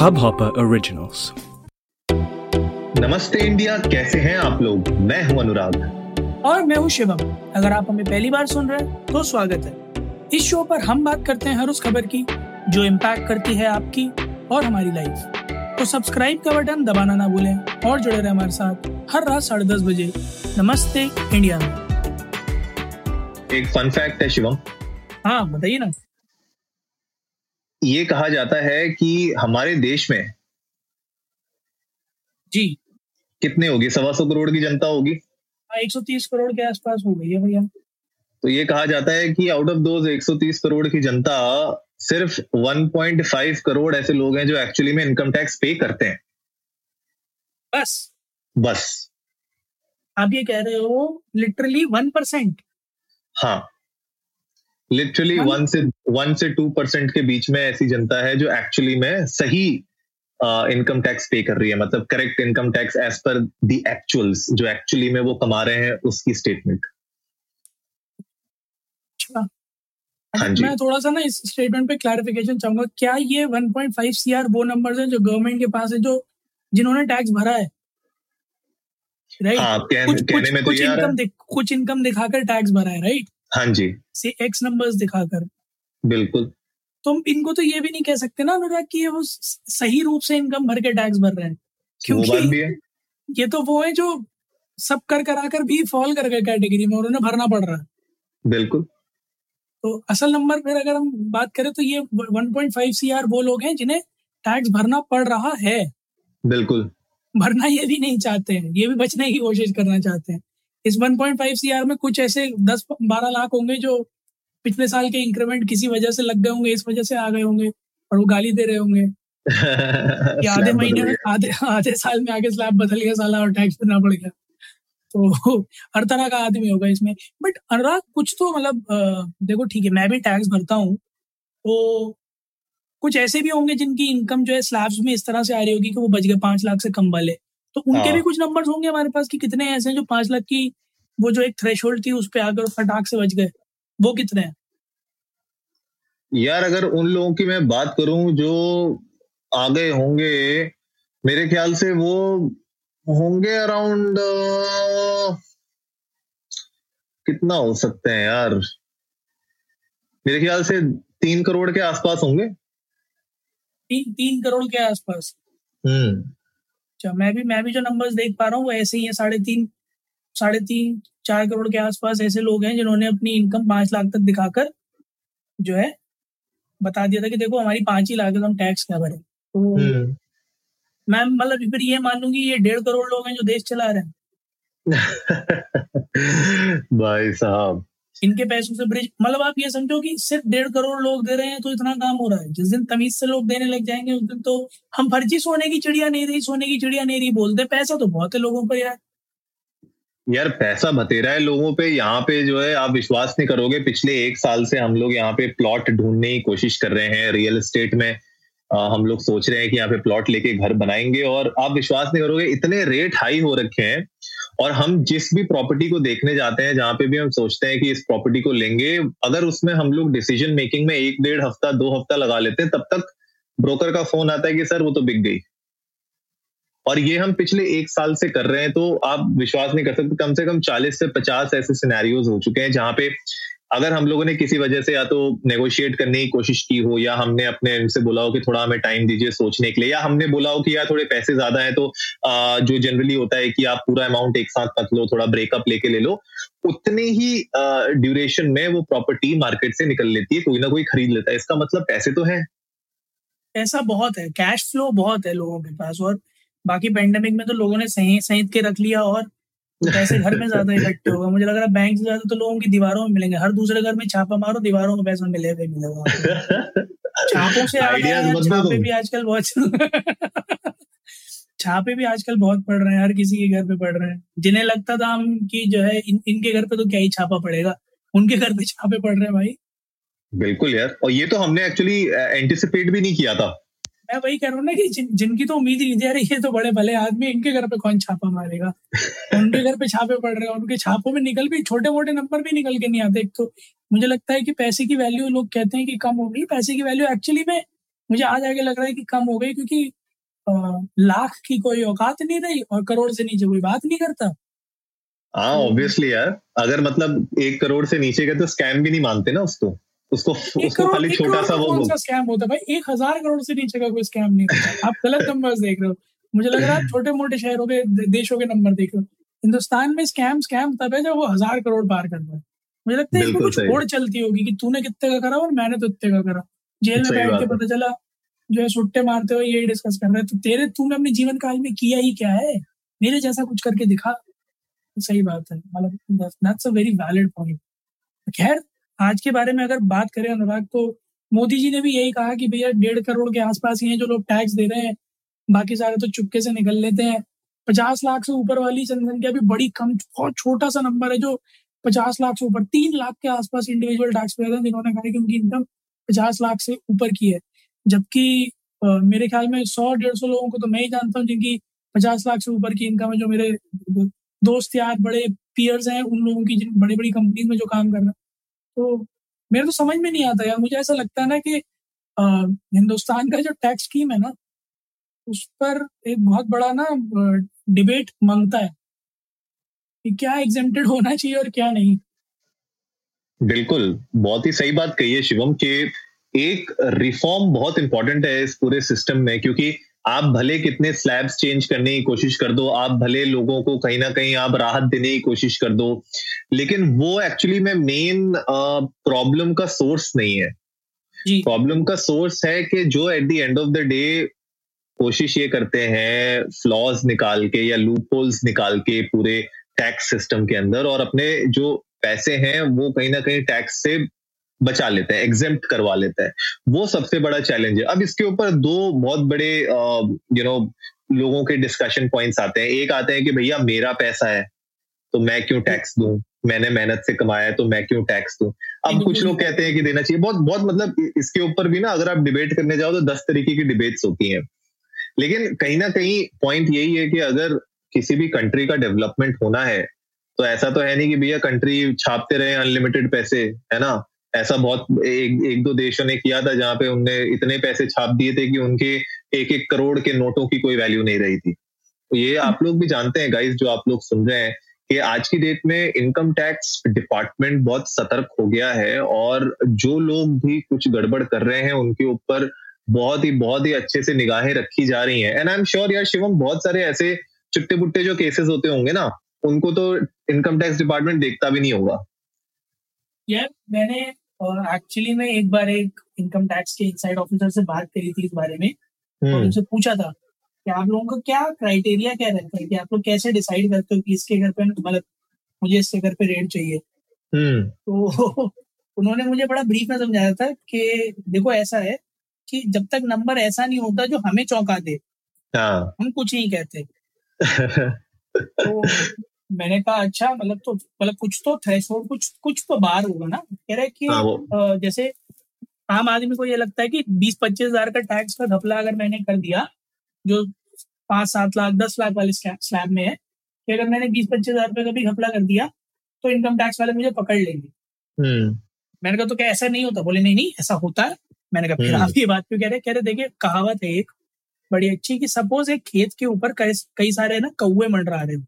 Hubhopper Originals. नमस्ते India कैसे हैं आप लोग? मैं हूँ अनुराग। और मैं हूँ शिवम। अगर आप हमें पहली बार सुन रहे हैं तो स्वागत है। इस शो पर हम बात करते हैं हर उस खबर की जो इम्पैक्ट करती है आपकी और हमारी लाइफ तो सब्सक्राइब का बटन दबाना ना भूलें और जुड़े रहे हमारे साथ हर रात साढ़े दस बजे। नमस्ते इंडिया में। एक फन फैक्ट है शिवम। हाँ बताइए ना। ये कहा जाता है कि हमारे देश में जी। कितने होगी? सवा सौ करोड़ की जनता होगी। हाँ एक सौ तीस करोड़ के आसपास हो गई है भैया। तो ये कहा जाता है कि आउट ऑफ़ दोज 130 करोड़ की जनता सिर्फ़ 1.5 करोड़ ऐसे लोग हैं जो एक्चुअली में इनकम टैक्स पे करते हैं। बस। बस। आप ये कह रहे हो लिटरली वन परसेंट हाँ। लिटरली वन- से वन से टू परसेंट के बीच में ऐसी जनता है जो एक्चुअली में सही इनकम टैक्स पे कर रही है। मतलब correct income tax as per the actuals जो एक्चुअली में वो कमा रहे हैं उसकी स्टेटमेंट अच्छा। हाँ जी। मैं थोड़ा सा ना इस स्टेटमेंट पे क्लैरिफिकेशन चाहूँगा। क्या ये 1.5 सीआर वो नंबर्स हैं जो गवर्नमेंट के पास है जो जिन्होंने टैक्स भरा है? राइट हाँ कह, कुछ कहने कुछ में तो कुछ इनकम है कुछ इनकम दिखाकर टैक्स भरा है राइट हाँ जी। से एक्स नंबर्स दिखाकर। बिल्कुल। तो हम इनको तो ये भी नहीं कह सकते ना अनुराग कि ये वो सही रूप से इनकम भर के टैक्स भर रहे हैं। क्योंकि है। ये तो वो है जो सब कर करा कर भी फॉल कर गए कैटेगरी में और उन्हें भरना पड़ रहा है। बिल्कुल। तो असल नंबर फिर अगर हम बात करें तो ये 1.5 सीआर वो लोग हैं जिन्हें टैक्स भरना पड़ रहा है। बिल्कुल। भरना ये भी नहीं चाहते हैं ये भी बचने की कोशिश करना चाहते हैं। इस 1.5 सीआर में कुछ ऐसे 10 12 लाख होंगे जो पिछले साल के इंक्रीमेंट किसी वजह से लग गए होंगे इस वजह से आ गए होंगे और वो गाली दे रहे होंगे। कि आधे महीने में आधे आधे साल में आगे स्लैब बदल गया साला और टैक्स देना पड़ गया। तो हर तरह का आदमी होगा इसमें। बट अनुराग कुछ तो मतलब देखो ठीक है मैं भी टैक्स भरता हूँ तो कुछ ऐसे भी होंगे जिनकी इनकम जो है स्लैब्स में इस तरह से आ रही होगी कि वो बच गए पाँच लाख से कम वाले। तो उनके हाँ। भी कुछ नंबर्स होंगे हमारे पास कि कितने ऐसे हैं जो पाँच लाख की वो जो एक थ्रेश थी उस पर आकर फटाक से बच गए। वो कितने हैं? यार अगर उन लोगों की मैं बात करूँ जो आ गए होंगे मेरे ख्याल से वो होंगे अराउंड कितना हो सकते हैं यार? मेरे ख्याल से तीन करोड़ के आसपास होंगे। तीन तीन करोड़ के आसपास। हम्म। अच्छा मैं भी मैं भी जो नंबर्स देख पा रहा हूँ वो ऐसे ही है साढ़े तीन साढ़े तीन चार करोड़ के आसपास ऐसे लोग हैं जिन्होंने अपनी इनकम पाँच लाख तक दिखाकर जो है बता दिया था कि देखो हमारी पाँच ही लाख हम टैक्स क्या भरें। तो हम्म। मैं मतलब फिर ये मान लूँगी ये डेढ़ करोड़ लोग हैं जो देश चला रहे हैं। भाई साहब। इनके पैसों से ब्रिज मतलब आप ये समझो कि सिर्फ़ डेढ़ करोड़ लोग दे रहे हैं तो इतना काम हो रहा है। जिस दिन तमीज से लोग देने लग जाएँगे उस दिन तो हम फर्जी सोने की चिड़िया नहीं रही सोने की चिड़िया नहीं रही बोलते पैसा तो बहुत है लोगों पर यार। यार पैसा बतेरा है लोगों पे यहाँ पे जो है आप विश्वास नहीं करोगे पिछले एक साल से हम लोग यहाँ पे प्लॉट ढूँढने की कोशिश कर रहे हैं रियल एस्टेट में आ, हम लोग सोच रहे हैं कि यहाँ पे प्लॉट लेके घर बनाएँगे और आप विश्वास नहीं करोगे इतने रेट हाई हो रखे हैं और हम जिस भी प्रॉपर्टी को देखने जाते हैं, जहाँ पे भी हम सोचते हैं कि इस प्रॉपर्टी को लेंगे, अगर उसमें हम लोग डिसीज़न मेकिंग में एक, डेढ़ हफ़्ता, दो हफ़्ता लगा लेते हैं तब तक ब्रोकर का फ़ोन आता है कि, सर, वो तो बिक गई। और ये हम पिछले एक साल से कर रहे हैं तो आप विश्वास नहीं कर सकते, कम से कम 40 से 50 ऐसे सिनेरियोज हो चुके हैं, जहाँ पे अगर हम लोगों ने किसी वजह से या तो नेगोशिएट करने की कोशिश की हो या हमने अपने इनसे बोला हो कि थोड़ा हमें टाइम दीजिए सोचने के लिए या हमने बोला हो कि यार थोड़े पैसे ज़्यादा हैं तो आ, जो जनरली होता है कि आप पूरा अमाउंट एक साथ मत लो थोड़ा ब्रेकअप लेके ले लो उतने ही ड्यूरेशन में वो प्रॉपर्टी मार्केट से निकल लेती है कोई ना कोई खरीद लेता है। इसका मतलब पैसे तो है। पैसा बहुत है कैश फ्लो बहुत है लोगों के पास और बाकी पेंडेमिक में तो लोगों ने सही सहित के रख लिया और पैसे घर में ज़्यादा इकट्ठे होगा। मुझे लग रहा है बैंक से ज़्यादा तो लोगों की दीवारों में मिलेंगे। हर दूसरे घर में छापा मारो दीवारों में पैसा मिलेगा ही मिलेगा छापों से छापे भी आजकल बहुत छापे भी आजकल बहुत पड़ रहे हैं हर किसी के घर पे पड़ रहे हैं। जिन्हें लगता था हम कि जो है इन, इनके घर पे तो क्या ही छापा पड़ेगा? उनके घर पे छापे पड़ रहे हैं भाई। बिल्कुल यार। और ये तो हमने एक्चुअली एंटिसिपेट भी नहीं किया था। मैं वही कह रहा हूँ ना कि जिन, जिनकी तो उम्मीद ही नहीं अरे ये तो बड़े भले आदमी इनके घर पे कौन छापा मारेगा? उनके घर पे छापे पड़ रहे हैं उनके छापों में निकल भी छोटे मोटे नंबर भी निकल के नहीं आते। एक तो मुझे लगता है कि पैसे की वैल्यू लोग कहते हैं कि कम हो गई। पैसे की वैल्यू एक्चुअली में मुझे आज आगे लग रहा है कि कम हो गई क्योंकि लाख की कोई औकात नहीं रही और करोड़ से नीचे कोई बात नहीं करता। हाँ ऑब्वियसली यार। अगर मतलब एक करोड़ से नीचे का तो स्कैम भी नहीं मानते ना उसको। उसको उसको खाली छोटा सा वो स्कैम होता है भाई? एक हज़ार करोड़ से नीचे का कोई स्कैम नहीं होता। आप गलत नंबर देख रहे हो। मुझे लग रहा है छोटे मोटे शहरों के देशों के नंबर देख रहे हो। हिंदुस्तान में स्कैम स्कैम तब है जब वो हज़ार करोड़ पार करता है। मुझे लगता है कुछ होड़ चलती होगी कि तूने कितने का करा और मैंने तो इतने का करा। जेल में बैठ के पता चला जो है सुट्टे मारते हुए यही डिस्कस कर रहे हैं। तो तेरे तूने अपने जीवन काल में किया ही क्या है? मेरे जैसा कुछ करके दिखा। सही बात है। मतलब that's a very valid point खैर आज के बारे में अगर बात करें अनुराग तो मोदी जी ने भी यही कहा कि भैया, डेढ़ करोड़ के आसपास ही हैं जो लोग टैक्स दे रहे हैं। बाकी सारे तो चुपके से निकल लेते हैं। पचास लाख से ऊपर वाली जनसंख्या भी बड़ी कम, बहुत छोटा सा नंबर है जो पचास लाख से ऊपर, तीन लाख के आसपास इंडिविजुअल टैक्स पेयर हैं जिन्होंने कहा कि उनकी इनकम पचास लाख से ऊपर की है। जबकि मेरे ख्याल में सौ डेढ़ सौ लोगों को तो मैं ही जानता हूँ जिनकी पचास लाख से ऊपर की इनकम है, जो मेरे दोस्त यार, बड़े पियर्स हैं, उन लोगों की जिन बड़ी बड़ी कंपनी में जो काम कर रहे हैं। तो मेरे तो समझ में नहीं आता यार। मुझे ऐसा लगता है ना कि हिंदुस्तान का जो टैक्स स्कीम है ना, उस पर एक बहुत बड़ा ना डिबेट माँगता है कि क्या एग्जेम्प्टेड होना चाहिए और क्या नहीं। बिल्कुल, बहुत ही सही बात कही है शिवम कि एक रिफॉर्म बहुत इंपॉर्टेंट है इस पूरे सिस्टम में क्योंकि आप भले कितने स्लैब्स चेंज करने की कोशिश कर दो आप भले लोगों को कहीं ना कहीं आप राहत देने की कोशिश कर दो लेकिन वो एक्चुअली में मेन प्रॉब्लम का सोर्स नहीं है। प्रॉब्लम का सोर्स है कि जो at the end of the day कोशिश ये करते हैं फ्लॉज निकाल के या लूप होल्स निकाल के पूरे टैक्स सिस्टम के अंदर और अपने जो पैसे हैं वो कहीं ना कहीं टैक्स से बचा लेते हैं एग्जेम्प्ट करवा लेते हैं। वो सबसे बड़ा चैलेंज है। अब इसके ऊपर दो बहुत बड़े यू नो लोगों के डिस्कशन पॉइंट्स आते हैं। एक आते हैं कि भैया मेरा पैसा है तो मैं क्यों टैक्स दूँ? मैंने मेहनत से कमाया है तो मैं क्यों टैक्स दूँ? अब कुछ लोग कहते हैं कि देना चाहिए। बहुत बहुत मतलब इसके ऊपर भी ना अगर आप डिबेट करने जाओ तो दस तरीके की डिबेट्स होती हैं। लेकिन कहीं ना कहीं पॉइंट यही है कि अगर किसी भी कंट्री का डेवलपमेंट होना है तो ऐसा तो है नहीं कि भैया कंट्री छापते रहे अनलिमिटेड पैसे है ना? ऐसा बहुत, एक एक दो देशों ने किया था जहाँ पे उनने इतने पैसे छाप दिए थे कि उनके एक एक करोड़ के नोटों की कोई वैल्यू नहीं रही थी। तो ये आप लोग भी जानते हैं गाइस जो आप लोग सुन रहे हैं, कि आज की डेट में इनकम टैक्स डिपार्टमेंट बहुत सतर्क हो गया है और जो लोग भी कुछ गड़बड़ कर रहे हैं, उनके ऊपर बहुत ही बहुत ही अच्छे से निगाहें रखी जा रही हैं। एंड आई एम श्योर यार शिवम, बहुत सारे ऐसे चुट्टे बुट्टे जो केसेस होते होंगे ना, उनको तो इनकम टैक्स डिपार्टमेंट देखता भी नहीं होगा। यार, मैंने एक्चुअली मैं एक बार एक इनकम टैक्स के इनसाइड ऑफिसर से बात करी थी इस बारे में और हम्म। उनसे पूछा था कि आप लोगों का क्या क्राइटेरिया क्या रहता है कि आप लोग कैसे डिसाइड करते हो कि इसके घर पे मतलब मुझे इसके घर पे रेट चाहिए हम्म। तो उन्होंने मुझे बड़ा ब्रीफ में समझाया था कि देखो ऐसा है कि जब तक नंबर ऐसा नहीं होता जो हमें चौंका दे हाँ। हम कुछ नहीं कहते तो मैंने कहा अच्छा मतलब तो मतलब कुछ तो थ्रेशोल्ड कुछ कुछ तो बाहर होगा ना? कह रहे कि हाँ, जैसे आम आदमी को ये लगता है कि बीस पच्चीस हज़ार का टैक्स का घपला अगर मैंने कर दिया जो पाँच सात लाख दस लाख वाले स्लैब में है कि अगर मैंने बीस पच्चीस हज़ार रुपये का भी घपला कर दिया तो इनकम टैक्स वाले मुझे पकड़ लेंगे। हम्म। मैंने कहा तो क्या ऐसा नहीं होता? बोले नहीं नहीं ऐसा होता है। मैंने कहा फिर हम्म। आप ये बात क्यों कह रहे कह रहे देखिए कहावत है एक बड़ी अच्छी कि सपोज़ एक खेत के ऊपर कई सारे ना कौए मंडरा रहे हो।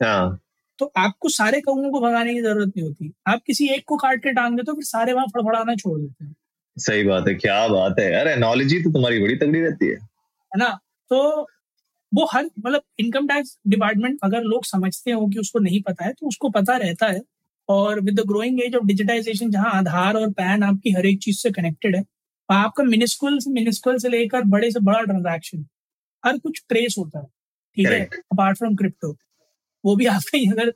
हाँ। तो आपको सारे कौओं को भगाने की ज़रूरत नहीं होती। आप किसी एक को काट के टांग देते हो फिर सारे वहाँ फड़फड़ाना छोड़ देते हैं। सही बात है क्या बात है। यार एनोलॉजी तो तुम्हारी बड़ी तगड़ी रहती है। है ना? तो वो हर मतलब इनकम टैक्स डिपार्टमेंट अगर लोग समझते हो कि उसको नहीं पता है तो उसको पता रहता है। और with the growing age of digitization जहाँ आधार और पैन आपकी हर एक चीज़ से कनेक्टेड है आपका मिनिस्कुल से मिनिस्कुल से लेकर बड़े से बड़ा ट्रांजेक्शन हर कुछ ट्रेस होता है। ठीक है? अपार्ट फ्रॉम क्रिप्टो वो भी आप कहीं अगर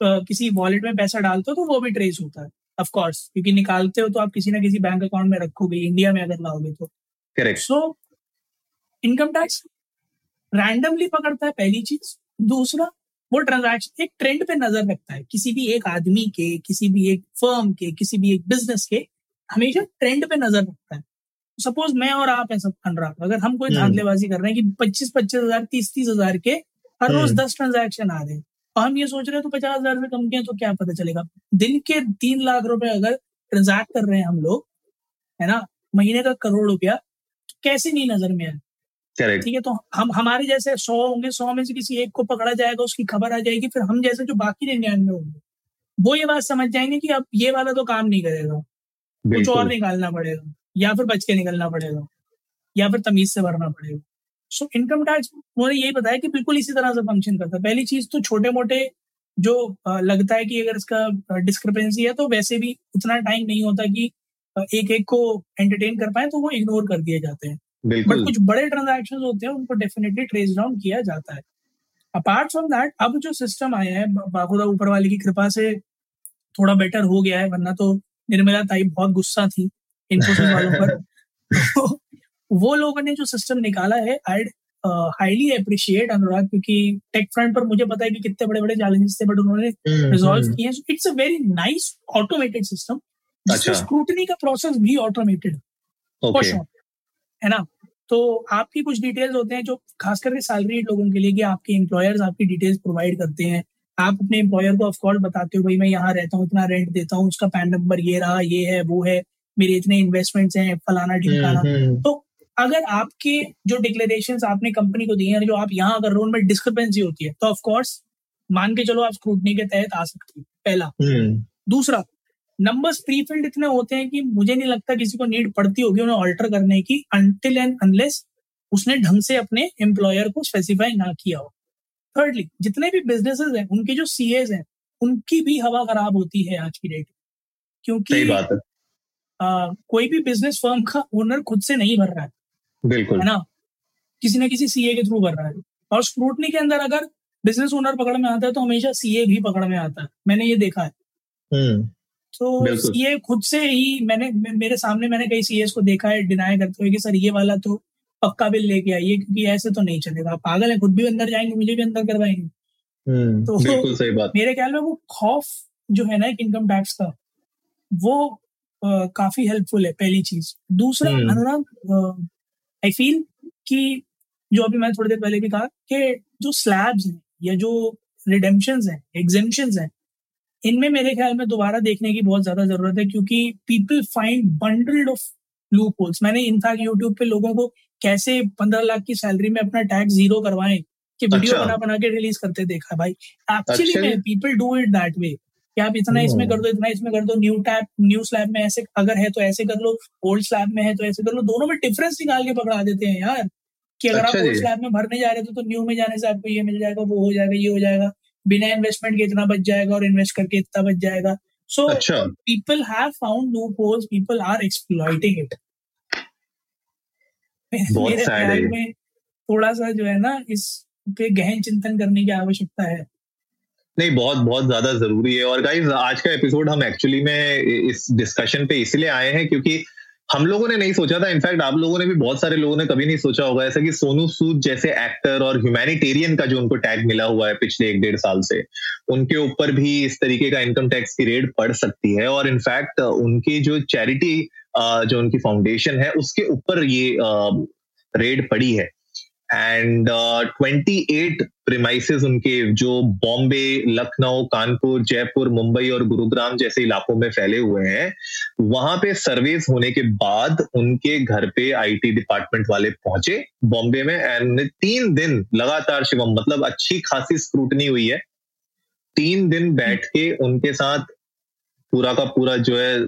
किसी वॉलेट में पैसा डालते हो तो वो भी ट्रेस होता है ऑफ़ कोर्स क्योंकि निकालते हो तो आप किसी ना किसी बैंक अकाउंट में रखोगे इंडिया में अगर लाओगे तो। Correct so income tax randomly पकड़ता है पहली चीज़। दूसरा वो ट्रांजैक्शन एक ट्रेंड पे नज़र रखता है। किसी भी एक आदमी के किसी भी एक फर्म के किसी भी एक बिज़नेस के हमेशा ट्रेंड पे नज़र रखता है। सपोज़ मैं और आप ऐसा अनुराग अगर हम कोई हम्म। धांधलेबाजी कर रहे हैं कि पच्चीस पच्चीस हज़ार तीस तीस हज़ार के हर रोज हम्म। दस ट्रांजेक्शन आ रहे हैं हम ये सोच रहे हैं तो पचास हज़ार से कम के तो क्या पता चलेगा? दिन के तीन लाख रुपए अगर ट्रांजैक्ट कर रहे हैं हम लोग है ना? महीने का करोड़ रुपया कैसे नहीं नज़र में आए? ठीक है तो हम हमारे जैसे सौ होंगे सौ में से किसी एक को पकड़ा जाएगा उसकी खबर आ जाएगी फिर हम जैसे जो बाकी निन्यानवे होंगे। वो ये बात समझ जाएँगे कि अब ये वाला तो काम नहीं करेगा। कुछ और निकालना पड़ेगा या फिर बच के निकलना पड़ेगा या फिर तमीज से भरना पड़ेगा। सो इनकम टैक्स उन्होंने यही बताया कि बिल्कुल इसी तरह से फ़ंक्शन करता है। पहली चीज़ तो छोटे मोटे जो लगता है कि अगर इसका डिस्क्रिपेंसी है तो वैसे भी उतना टाइम नहीं होता कि एक एक को एंटरटेन कर पाए तो वो इग्नोर कर दिए जाते हैं। बट कुछ बड़े ट्रांजेक्शन होते हैं उनको डेफिनेटली ट्रेस डाउन किया जाता है। अपार्ट फ्रॉम दैट अब जो सिस्टम आया है बाखुदा ऊपर वाले की कृपा से थोड़ा बेटर हो गया है वरना तो निर्मला ताई बहुत गुस्सा थी इन्फोसिस वालों पर। तो वो लोगों ने जो सिस्टम निकाला है आई हाईली अप्रिशिएट अनुराग क्योंकि टेक फ्रंट पर मुझे पता है कि कितने बड़े बड़े चैलेंजेस थे बट उन्होंने रिजॉल्व हम्म, हम्म। किए हैं। It's a very nice automated system जिसमें स्क्रूटनी का प्रोसेस भी ऑटोमेटेड है ना? तो आपकी कुछ डिटेल्स होते हैं जो खास करके सैलरी लोगों के लिए कि आपके एम्प्लॉयर्स आपकी डिटेल्स प्रोवाइड करते हैं। आप अपने एम्प्लॉयर को ऑफकोर्स बताते हो भाई मैं यहाँ रहता हूँ इतना रेंट देता हूँ उसका पैन नंबर ये रहा ये है वो है मेरे इतने इन्वेस्टमेंट्स हैं फलाना ढिमकाना हम्म, तो अगर आपके जो डिक्लेरेशन आपने कंपनी को दिए हैं जो आप यहाँ अगर रोन में डिस्क्रिपेंसी होती है तो ऑफकोर्स मान के चलो आप स्क्रूटनी के तहत आ सकते हो पहला हम्म। दूसरा नंबर्स प्री फिल्ड इतने होते हैं कि मुझे नहीं लगता किसी को नीड पड़ती होगी उन्हें ऑल्टर करने की अनटिल एंड अनलेस उसने ढंग से अपने एम्प्लॉयर को स्पेसिफाई ना किया हो थर्डली जितने भी बिजनेसेस हैं उनके जो सी हैं उनकी भी हवा खराब होती है आज की डेट क्योंकि बात है। आ, कोई भी बिज़नेस फर्म का ओनर खुद से नहीं भर रहा है बिल्कुल। है ना? किसी ना किसी सीए के थ्रू भर रहा है। और स्क्रूटनी के अंदर अगर बिज़नेस ओनर पकड़ में आता है तो हमेशा सीए भी पकड़ में आता है। मैंने ये देखा है। हम्म, तो सीए खुद से ही मैंने मेरे सामने मैंने कई सीए को देखा है डिनाई करते हुए कि सर ये वाला तो पक्का बिल लेके आइए क्योंकि ऐसे तो नहीं चलेगा। पागल है खुद भी अंदर जाएँगे मुझे भी अंदर करवाएँगे। हम्म, तो सही बात। मेरे ख्याल में वो खौफ जो है ना एक इनकम टैक्स का वो आ, काफ़ी हेल्पफुल है पहली चीज़। दूसरा हम्म। अनुराग आई फील कि जो अभी मैंने थोड़ी देर पहले भी कहा कि जो स्लैब्स हैं या जो रिडेम्पशन हैं एग्जेम्पन हैं इनमें मेरे ख्याल में दोबारा देखने की बहुत ज़्यादा ज़रूरत है क्योंकि people find bundled of loopholes मैंने इनफैक्ट यूट्यूब पे लोगों को कैसे पंद्रह लाख की सैलरी में अपना टैक्स ज़ीरो करवाएँ कि वीडियो अच्छा। बना बना के रिलीज़ करते देखा भाई। Actually people do it that way कि आप इतना इसमें कर दो इतना इसमें कर दो न्यू टैप न्यू स्लैब में ऐसे अगर है तो ऐसे कर लो ओल्ड स्लैब में है तो ऐसे कर लो। दोनों में डिफरेंस निकाल के पकड़ा देते हैं यार। कि अगर अच्छा आप ओल्ड स्लैब में भरने जा रहे थे तो न्यू में जाने से आपको ये मिल जाएगा वो हो जाएगा ये हो जाएगा। बिना इन्वेस्टमेंट के इतना बच जाएगा और इन्वेस्ट करके इतना बच जाएगा। So people have found no holes people are exploiting it मेरे ख्याल में थोड़ा सा जो है ना इस पे गहन चिंतन करने की आवश्यकता है। नहीं, बहुत बहुत ज़्यादा ज़रूरी है। और गाइज़ आज का एपिसोड हम एक्चुअली में इस डिस्कशन पे इसलिए आए हैं क्योंकि हम लोगों ने नहीं सोचा था। इनफैक्ट आप लोगों ने भी, बहुत सारे लोगों ने कभी नहीं सोचा होगा। ऐसा कि सोनू सूद जैसे एक्टर और ह्यूमैनिटेरियन का जो उनको टैग मिला हुआ है पिछले एक डेढ़ साल से, उनके ऊपर भी इस तरीके का इनकम टैक्स की रेट पड़ सकती है। और इनफैक्ट उनकी जो चैरिटी जो उनकी फाउंडेशन है, उसके ऊपर ये रेड पड़ी है। एंड ट्वेंटी एट प्रिमाइसिस उनके, जो बॉम्बे लखनऊ कानपुर जयपुर मुंबई और गुरुग्राम जैसे इलाकों में फैले हुए हैं, वहाँ पे सर्वेस होने के बाद उनके घर पे आईटी डिपार्टमेंट वाले पहुँचे बॉम्बे में एंड तीन दिन लगातार शिवम मतलब अच्छी खासी स्क्रूटनी हुई है। तीन दिन बैठ के उनके साथ पूरा का पूरा जो है,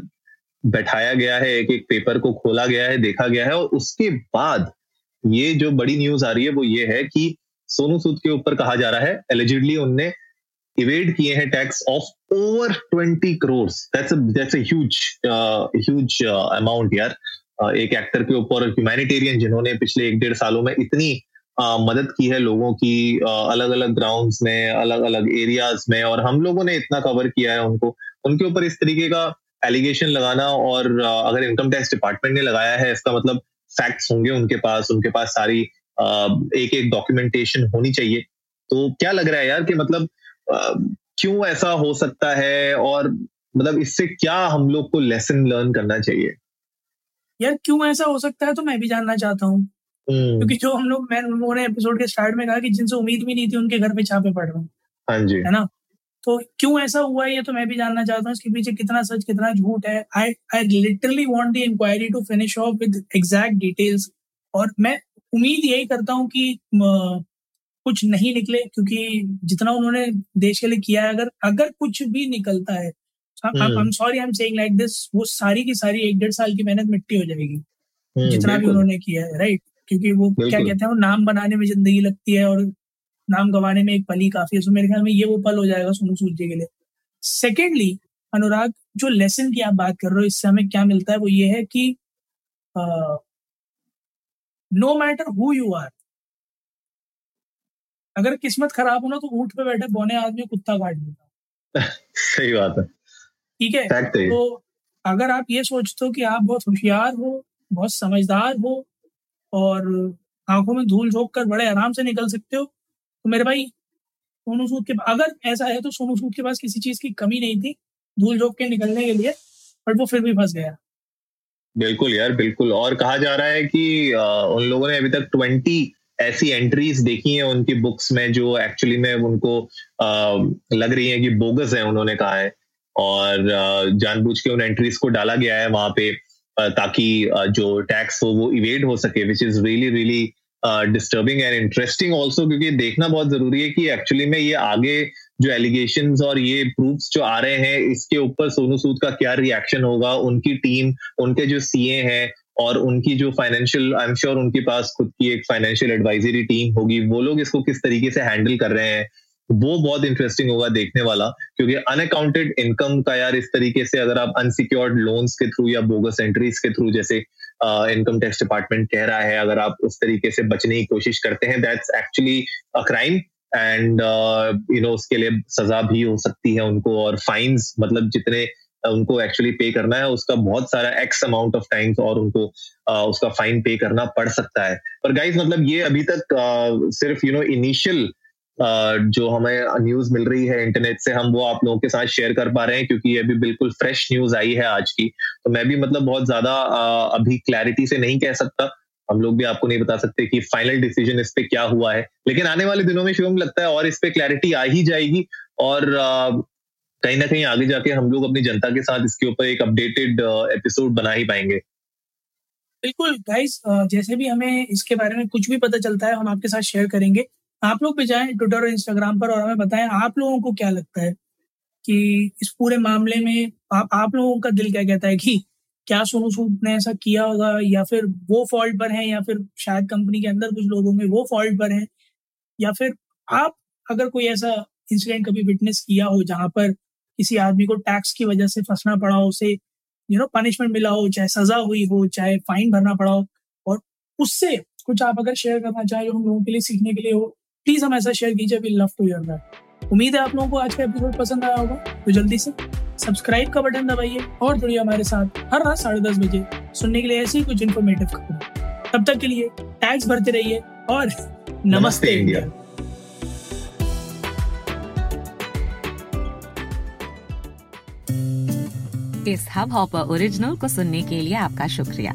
बैठाया गया है एक एक पेपर को खोला गया है, देखा गया है और उसके बाद ये जो बड़ी न्यूज़ आ रही है वो ये है कि सोनू सूद के ऊपर कहा जा रहा है एलिजिडली उनने इवेड किए हैं tax of over twenty crore that's huge huge amount यार. Uh, एक एक्टर के ऊपर ह्यूमैनिटेरियन जिन्होंने पिछले एक डेढ़ सालों में इतनी uh, मदद की है लोगों की अलग अलग ग्राउंड्स में अलग अलग एरियाज़ में और हम लोगों ने इतना कवर किया है उनको. उनके ऊपर इस तरीके का एलिगेशन लगाना और uh, अगर इनकम टैक्स डिपार्टमेंट ने लगाया है इसका मतलब फैक्ट्स होंगे उनके पास उनके पास सारी एक एक डॉक्यूमेंटेशन होनी चाहिए। तो क्या लग रहा है यार कि मतलब क्यों ऐसा हो सकता है और मतलब इससे क्या हम लोग को लेसन लर्न करना चाहिए? यार क्यों ऐसा हो सकता है तो मैं भी जानना चाहता हूँ। हम्म। क्योंकि जो हम लोग मैं उन्होंने एपिसोड के स्टार्ट में कहा कि जिनसे उम्मीद भी नहीं थी उनके घर पे छापे पड़ रहे हैं। हाँ जी। है ना? तो क्यों ऐसा हुआ है ये तो मैं भी जानना चाहता हूँ इसके पीछे कितना सच कितना झूठ है। I I literally want the inquiry to finish off with exact details और मैं उम्मीद यही करता हूँ कि कुछ नहीं निकले क्योंकि जितना उन्होंने देश के लिए किया है अगर अगर कुछ भी निकलता है sorry I am saying like this वो सारी की सारी एक डेढ़ साल की मेहनत मिट्टी हो जाएगी हम्म, जितना भी उन्होंने किया है राइट क्योंकि वो क्या कहते हैं वो नाम बनाने में ज़िंदगी लगती है और नाम गंवाने में एक पल ही काफ़ी है सो मेरे ख्याल में ये वो पल हो जाएगा सोनू सूद जी के लिए। सेकेंडली अनुराग जो लेसन की आप बात कर रहे हो इससे हमें क्या मिलता है वो ये है कि no matter who you are अगर किस्मत खराब हो ना तो ऊँट पे बैठे बोने आदमी कुत्ता काट देता सही बात है। ठीक है? तो अगर आप ये सोचते हो कि आप बहुत होशियार हो बहुत समझदार हो और आँखों में धूल झोंक कर बड़े आराम से निकल सकते हो तो मेरे भाई सोनू सूद के अगर ऐसा है तो सोनू सूद के पास किसी चीज़ की कमी नहीं थी धूल झोंक के निकलने के लिए बट वो फिर भी फंस गया। बिल्कुल यार बिल्कुल। और कहा जा रहा है कि आ, उन लोगों ने अभी तक ट्वेंटी ऐसी एंट्रीज देखी हैं उनकी बुक्स में जो एक्चुअली में उनको आ, लग रही है कि बोगस है उन्होंने कहा है। और जानबूझ के उन एंट्रीज को डाला गया है वहाँ पे ताकि जो टैक्स हो वो इवेड हो सके which is really really disturbing and interesting also क्योंकि देखना बहुत ज़रूरी है कि एक्चुअली में ये आगे जो एलिगेशन और ये प्रूफ्स जो आ रहे हैं, इसके ऊपर सोनू सूद का क्या रिएक्शन होगा? उनकी टीम उनके जो सीए हैं और उनकी जो फाइनेंशियल आई एम श्योर उनके पास खुद की एक फाइनेंशियल एडवाइजरी टीम होगी। वो लोग इसको किस तरीके से हैंडल कर रहे हैं, वो बहुत इंटरेस्टिंग होगा देखने वाला। क्योंकि अनअकाउंटेड इनकम का यार इस तरीके से अगर आप अनसिक्योर्ड लोन्स के थ्रू या बोगस एंट्रीज के थ्रू जैसे इनकम टैक्स डिपार्टमेंट कह रहा है अगर आप उस तरीके से बचने की कोशिश करते हैं that's actually a crime and you know उसके लिए सजा भी हो सकती है उनको और फाइन्स मतलब जितने उनको एक्चुअली पे करना है उसका बहुत सारा एक्स अमाउंट ऑफ़ टाइम्स और उनको uh, उसका फाइन पे करना पड़ सकता है। पर गाइज़ मतलब ये अभी तक uh, सिर्फ़ यू नो इनिशियल जो हमें न्यूज़ मिल रही है इंटरनेट से, हम वो आप लोगों के साथ शेयर कर पा रहे हैं क्योंकि ये भी बिल्कुल फ्रेश न्यूज़ आई है आज की। तो मैं भी मतलब बहुत ज़्यादा अभी क्लैरिटी से नहीं कह सकता। हम लोग भी आपको नहीं बता सकते कि फाइनल डिसीज़न इस पे क्या हुआ है। लेकिन आने वाले दिनों में शिवम लगता है और इस पे क्लैरिटी आ ही जाएगी और कहीं ना कहीं आगे जाके हम लोग अपनी जनता के साथ इसके ऊपर एक अपडेटेड एपिसोड बना ही पाएँगे। बिल्कुल गाइस जैसे भी हमें इसके बारे में कुछ भी पता चलता है, हम आपके साथ शेयर करेंगे। आप लोग भी जाएँ ट्विटर और इंस्टाग्राम पर और हमें बताएँ आप लोगों को क्या लगता है कि इस पूरे मामले में आप आप लोगों का दिल क्या कहता है कि क्या सोनू सूद ने ऐसा किया होगा या फिर वो फॉल्ट पर है या फिर शायद कंपनी के अंदर कुछ लोग होंगे वो फॉल्ट पर है? या फिर आप अगर कोई ऐसा इंसिडेंट कभी विटनेस किया हो जहाँ पर किसी आदमी को टैक्स की वजह से फंसना पड़ा हो, उसे यू नो पनिशमेंट मिला हो, चाहे सजा हुई हो, चाहे फाइन भरना पड़ा हो, और उससे कुछ आप अगर शेयर करना चाहे हम लोगों के लिए, सीखने के लिए हो प्लीज़ हम ऐसा शेयर कीजिए we love to hear that उम्मीद है आप लोगों को आज का एपिसोड पसंद आया होगा। तो जल्दी से सब्सक्राइब का बटन दबाइए और जुड़िए हमारे साथ हर रात साढ़े दस बजे सुनने के लिए ऐसी कुछ इन्फॉर्मेटिव खबर। तब तक के लिए टैक्स भरते रहिए और नमस्ते इंडिया। इस हब हॉपर ओरिजिनल को सुनने के लिए आपका शुक्रिया।